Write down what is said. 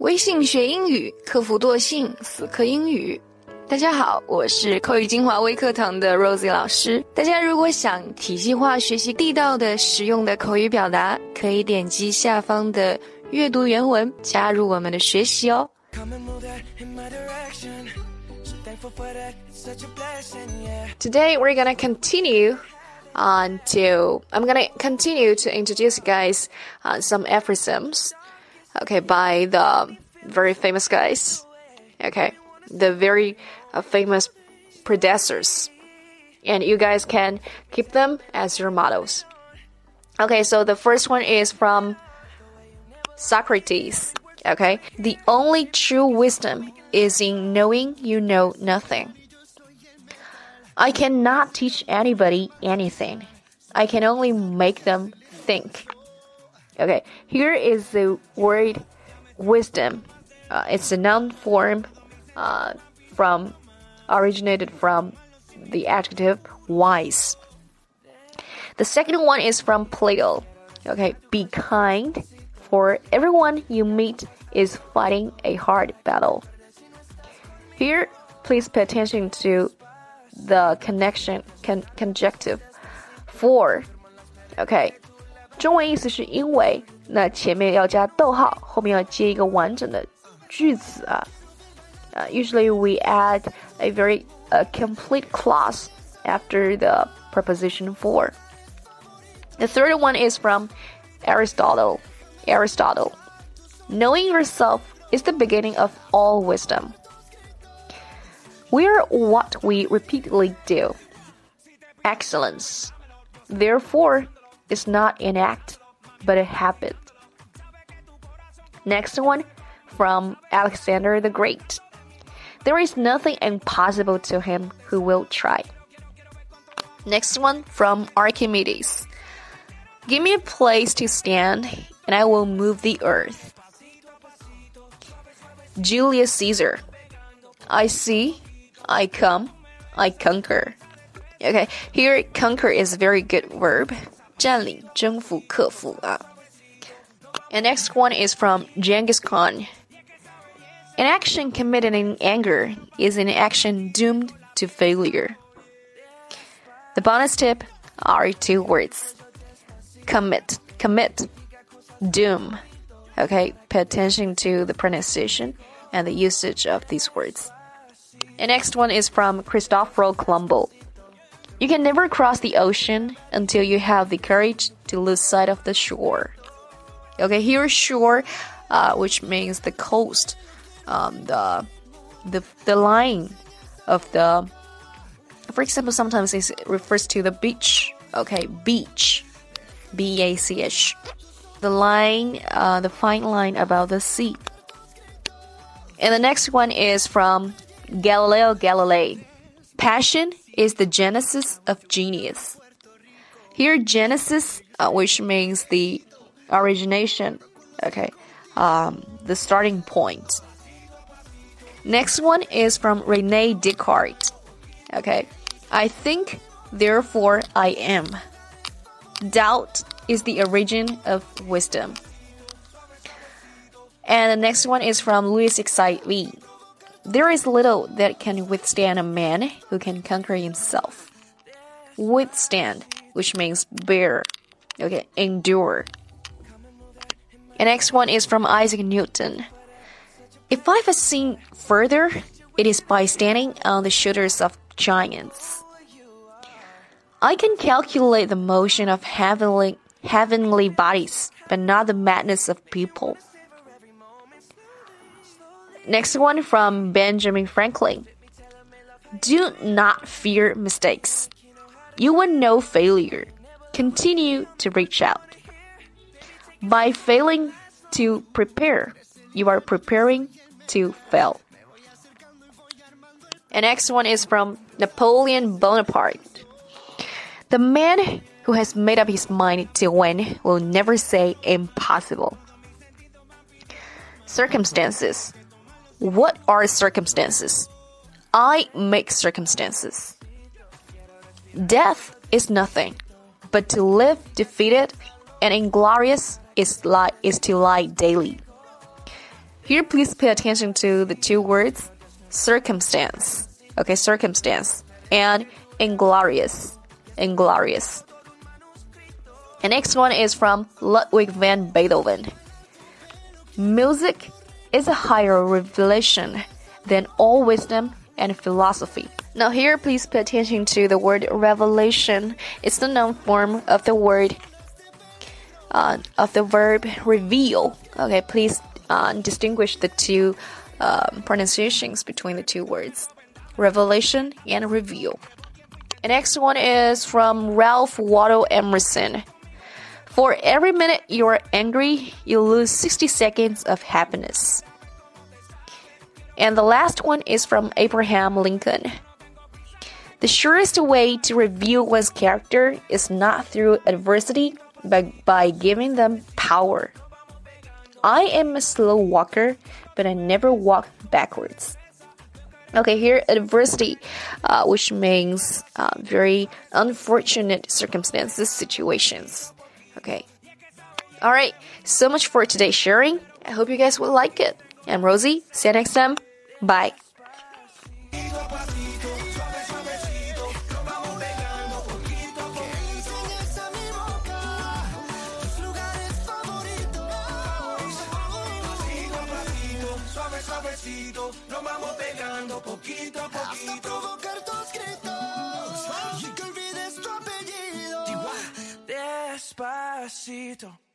微信学英语，克服惰性，死磕英语。大家好，我是口语精华微课堂的 Rosie 老师。大家如果想体系化学习地道的、实用的口语表达，可以点击下方的阅读原文，加入我们的学习哦。Today we're gonna continue on to I'm gonna continue to introduce guys uh, some aphorisms, okay, by the very famous guys, okay, the very uh, famous predecessors, and you guys can keep them as your models. Okay, so the first one is from Socrates. Okay, the only true wisdom is in knowing you know nothing. I cannot teach anybody anything. I can only make them think. Okay, here is the word wisdom. Uh, it's a noun form uh, from originated from the adjective wise. The second one is from Plato. Okay, be kind, for everyone you meet is fighting a hard battle. Here, please pay attention to the connection con conjunctive for. OK，中文意思是因为，那前面要加逗号，后面要接一个完整的句子啊。uh, usually we add a very a complete clause after the preposition for. The third one is from Aristotle. Aristotle. Knowing yourself is the beginning of all wisdom. We are what we repeatedly do. Excellence. Therefore, is not an act, but a habit. Next one from Alexander the Great. There is nothing impossible to him who will try. Next one from Archimedes. Give me a place to stand, and I will move the earth. Julius Caesar. I see, I come, I conquer. Okay, here conquer is a very good verb. 占领,征服,克服, And next one is from Genghis Khan. An action committed in anger is an action doomed to failure. The bonus tip are two words commit, commit, doom. Okay, pay attention to the pronunciation and the usage of these words. The next one is from Cristoforo Colombo. You can never cross the ocean until you have the courage to lose sight of the shore. Okay, here shore, uh, which means the coast um, the the the line of the for example sometimes it refers to the beach. Okay beach b-a-c-h the line uh, the fine line about the sea. And the next one is from galileo galilei. Passion is the genesis of genius here genesis uh, which means the origination okay um, the starting point Next one is from Rene Descartes. Okay. I think, therefore I am. Doubt is the origin of wisdom. And the next one is from Louis Xi There is little that can withstand a man who can conquer himself. Withstand, which means bear. Okay, endure. The next one is from Isaac Newton. If I have seen further, it is by standing on the shoulders of giants. I can calculate the motion of heavenly, heavenly bodies, but not the madness of people. Next one from Benjamin Franklin. Do not fear mistakes. You will know failure. Continue to reach out. By failing to prepare, you are preparing to fail. And next one is from Napoleon Bonaparte. The man who has made up his mind to win will never say impossible. Circumstances. What are circumstances? I make circumstances. Death is nothing, but to live defeated and inglorious is, is to lie daily. Here, please pay attention to the two words circumstance. Okay, circumstance. And inglorious. Inglorious. The next one is from Ludwig van Beethoven. Music is a higher revelation than all wisdom and philosophy. Now, here, please pay attention to the word revelation. It's the noun form of the word uh, of the verb reveal. Okay, please uh, distinguish the two um, pronunciations between the two words revelation and reveal. The next one is from Ralph Waldo Emerson. For every minute you are angry, you lose 60 seconds of happiness. And the last one is from Abraham Lincoln. The surest way to reveal one's character is not through adversity, but by giving them power. I am a slow walker, but I never walk backwards. Okay, here adversity, uh, which means uh, very unfortunate circumstances, situations. Okay. All right, so much for today's sharing. I hope you guys will like it. I'm Rosie. See you next time. Bye. nos vamos pegando poquito a poquito. Hasta provocar despacito.